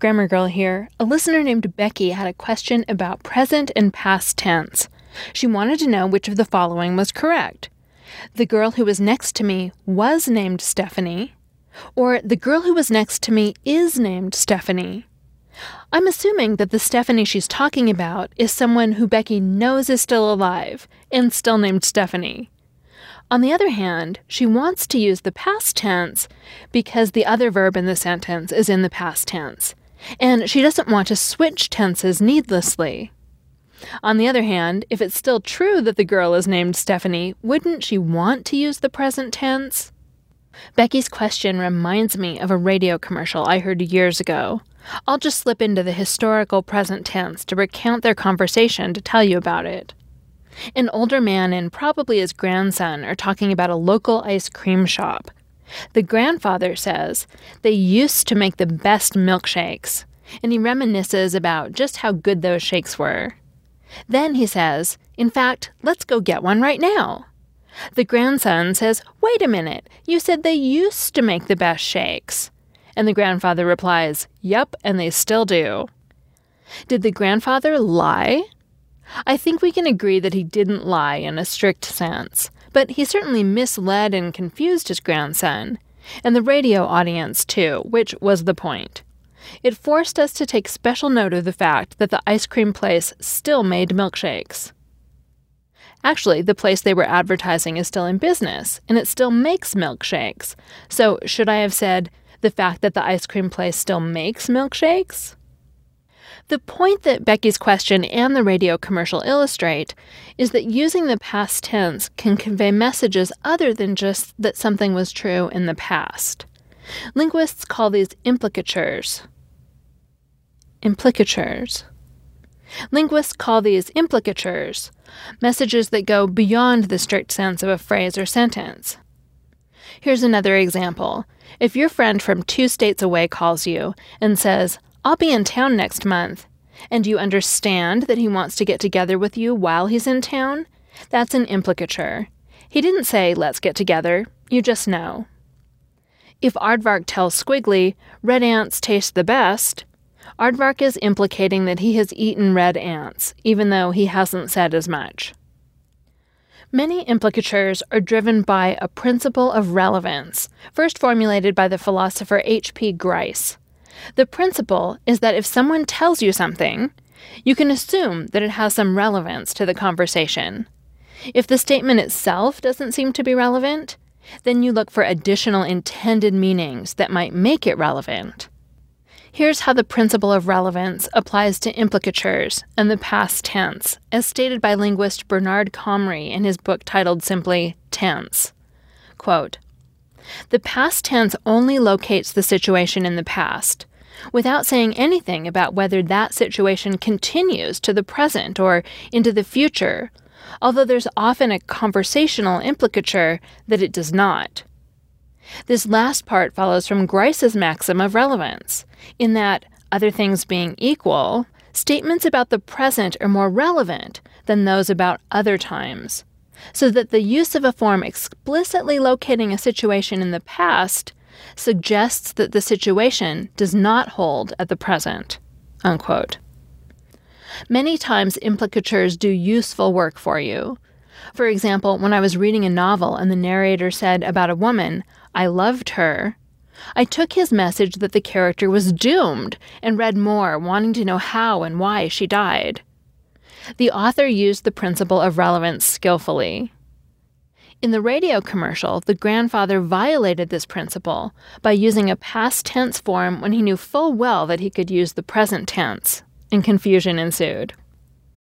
Grammar Girl here. A listener named Becky had a question about present and past tense. She wanted to know which of the following was correct. The girl who was next to me was named Stephanie, or the girl who was next to me is named Stephanie. I'm assuming that the Stephanie she's talking about is someone who Becky knows is still alive and still named Stephanie. On the other hand, she wants to use the past tense because the other verb in the sentence is in the past tense and she doesn't want to switch tenses needlessly. On the other hand, if it's still true that the girl is named Stephanie, wouldn't she want to use the present tense? Becky's question reminds me of a radio commercial I heard years ago. I'll just slip into the historical present tense to recount their conversation to tell you about it. An older man and probably his grandson are talking about a local ice cream shop. The grandfather says they used to make the best milkshakes, and he reminisces about just how good those shakes were. Then he says, In fact, let's go get one right now. The grandson says, Wait a minute, you said they used to make the best shakes. And the grandfather replies, Yup, and they still do. Did the grandfather lie? I think we can agree that he didn't lie in a strict sense but he certainly misled and confused his grandson, and the radio audience too, which was the point. It forced us to take special note of the fact that the ice cream place still made milkshakes. Actually, the place they were advertising is still in business, and it still makes milkshakes. So, should I have said, the fact that the ice cream place still makes milkshakes? The point that Becky's question and the radio commercial illustrate is that using the past tense can convey messages other than just that something was true in the past. Linguists call these implicatures. Implicatures. Linguists call these implicatures, messages that go beyond the strict sense of a phrase or sentence. Here's another example. If your friend from two states away calls you and says, I'll be in town next month. And you understand that he wants to get together with you while he's in town? That's an implicature. He didn't say, let's get together. You just know. If Aardvark tells Squiggly, red ants taste the best, Aardvark is implicating that he has eaten red ants, even though he hasn't said as much. Many implicatures are driven by a principle of relevance, first formulated by the philosopher H.P. Grice. The principle is that if someone tells you something, you can assume that it has some relevance to the conversation. If the statement itself doesn't seem to be relevant, then you look for additional intended meanings that might make it relevant. Here's how the principle of relevance applies to implicatures and the past tense, as stated by linguist Bernard Comrie in his book titled simply Tense. Quote, the past tense only locates the situation in the past, without saying anything about whether that situation continues to the present or into the future, although there's often a conversational implicature that it does not. This last part follows from Grice's maxim of relevance, in that, other things being equal, statements about the present are more relevant than those about other times, so that the use of a form explicitly locating a situation in the past suggests that the situation does not hold at the present. Unquote. Many times, implicatures do useful work for you. For example, when I was reading a novel and the narrator said about a woman, I loved her, I took his message that the character was doomed and read more, wanting to know how and why she died. The author used the principle of relevance skillfully. In the radio commercial, the grandfather violated this principle by using a past tense form when he knew full well that he could use the present tense, and confusion ensued.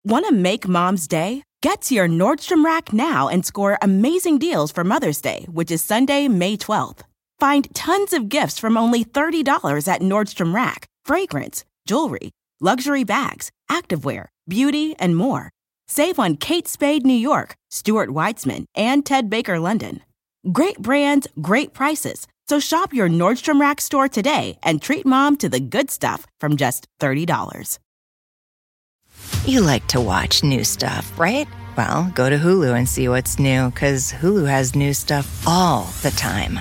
Want to make mom's day? Get to your Nordstrom Rack now and score amazing deals for Mother's Day, which is Sunday, May 12th. Find tons of gifts from only $30 at Nordstrom Rack fragrance, jewelry, luxury bags, activewear, beauty, and more. Save on Kate Spade New York, Stuart Weitzman, and Ted Baker London. Great brands, great prices. So shop your Nordstrom Rack store today and treat mom to the good stuff from just $30. You like to watch new stuff, right? Well, go to Hulu and see what's new, because Hulu has new stuff all the time.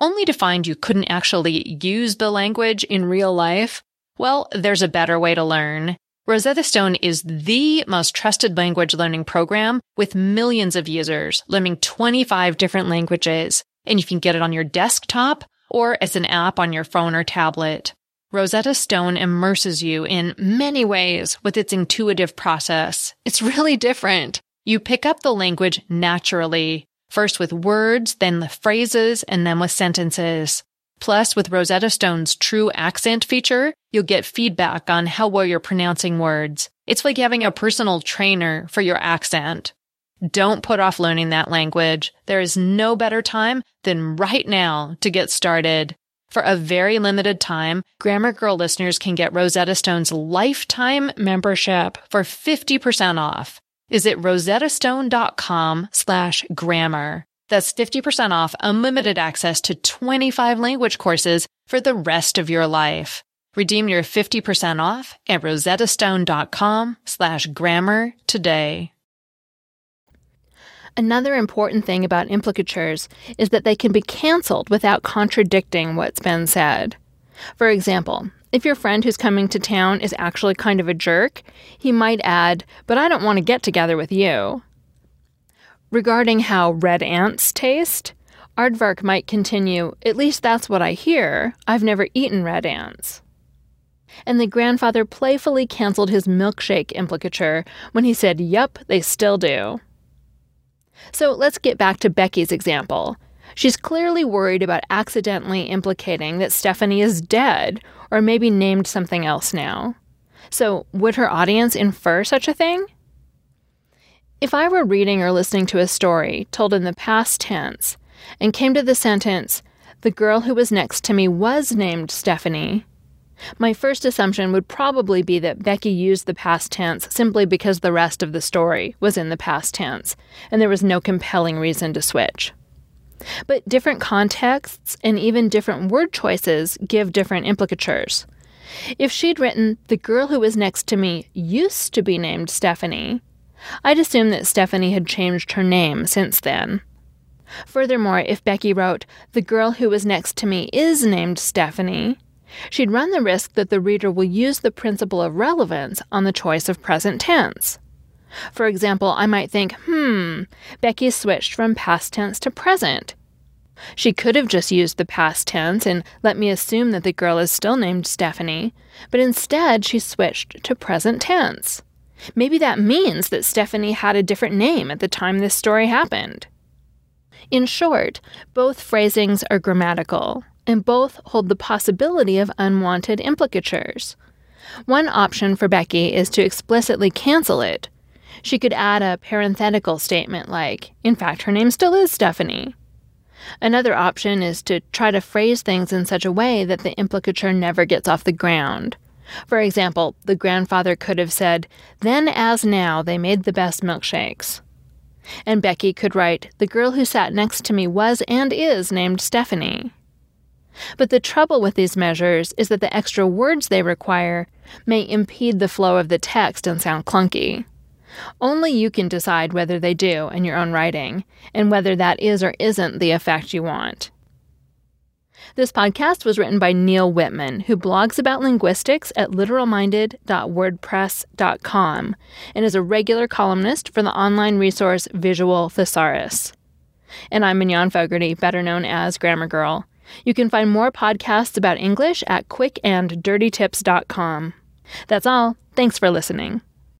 only to find you couldn't actually use the language in real life? Well, there's a better way to learn. Rosetta Stone is the most trusted language learning program with millions of users learning 25 different languages, and you can get it on your desktop or as an app on your phone or tablet. Rosetta Stone immerses you in many ways with its intuitive process. It's really different. You pick up the language naturally, first with words, then the phrases, and then with sentences. Plus, with Rosetta Stone's true accent feature, you'll get feedback on how well you're pronouncing words. It's like having a personal trainer for your accent. Don't put off learning that language. There is no better time than right now to get started. For a very limited time, Grammar Girl listeners can get Rosetta Stone's lifetime membership for 50% off. Visit rosettastone.com slash grammar. That's 50% off unlimited access to 25 language courses for the rest of your life. Redeem your 50% off at rosettastone.com slash grammar today. Another important thing about implicatures is that they can be canceled without contradicting what's been said. For example, if your friend who's coming to town is actually kind of a jerk, he might add, But I don't want to get together with you. Regarding how red ants taste, Aardvark might continue, At least that's what I hear. I've never eaten red ants. And the grandfather playfully canceled his milkshake implicature when he said, Yup, they still do. So let's get back to Becky's example. She's clearly worried about accidentally implicating that Stephanie is dead, or maybe named something else now. So, would her audience infer such a thing? If I were reading or listening to a story told in the past tense and came to the sentence, the girl who was next to me was named Stephanie, my first assumption would probably be that Becky used the past tense simply because the rest of the story was in the past tense, and there was no compelling reason to switch. But different contexts and even different word choices give different implicatures. If she'd written, The girl who was next to me used to be named Stephanie, I'd assume that Stephanie had changed her name since then. Furthermore, if Becky wrote, The girl who was next to me is named Stephanie, she'd run the risk that the reader will use the principle of relevance on the choice of present tense. For example, I might think, hmm, Becky switched from past tense to present. She could have just used the past tense and let me assume that the girl is still named Stephanie, but instead she switched to present tense. Maybe that means that Stephanie had a different name at the time this story happened. In short, both phrasings are grammatical, and both hold the possibility of unwanted implicatures. One option for Becky is to explicitly cancel it. She could add a parenthetical statement like, in fact, her name still is Stephanie. Another option is to try to phrase things in such a way that the implicature never gets off the ground. For example, the grandfather could have said, Then as now, they made the best milkshakes. And Becky could write, The girl who sat next to me was and is named Stephanie. But the trouble with these measures is that the extra words they require may impede the flow of the text and sound clunky. Only you can decide whether they do in your own writing, and whether that is or isn't the effect you want. This podcast was written by Neal Whitman, who blogs about linguistics at literalminded.wordpress.com and is a regular columnist for the online resource Visual Thesaurus. And I'm Mignon Fogarty, better known as Grammar Girl. You can find more podcasts about English at quickanddirtytips.com. That's all. Thanks for listening.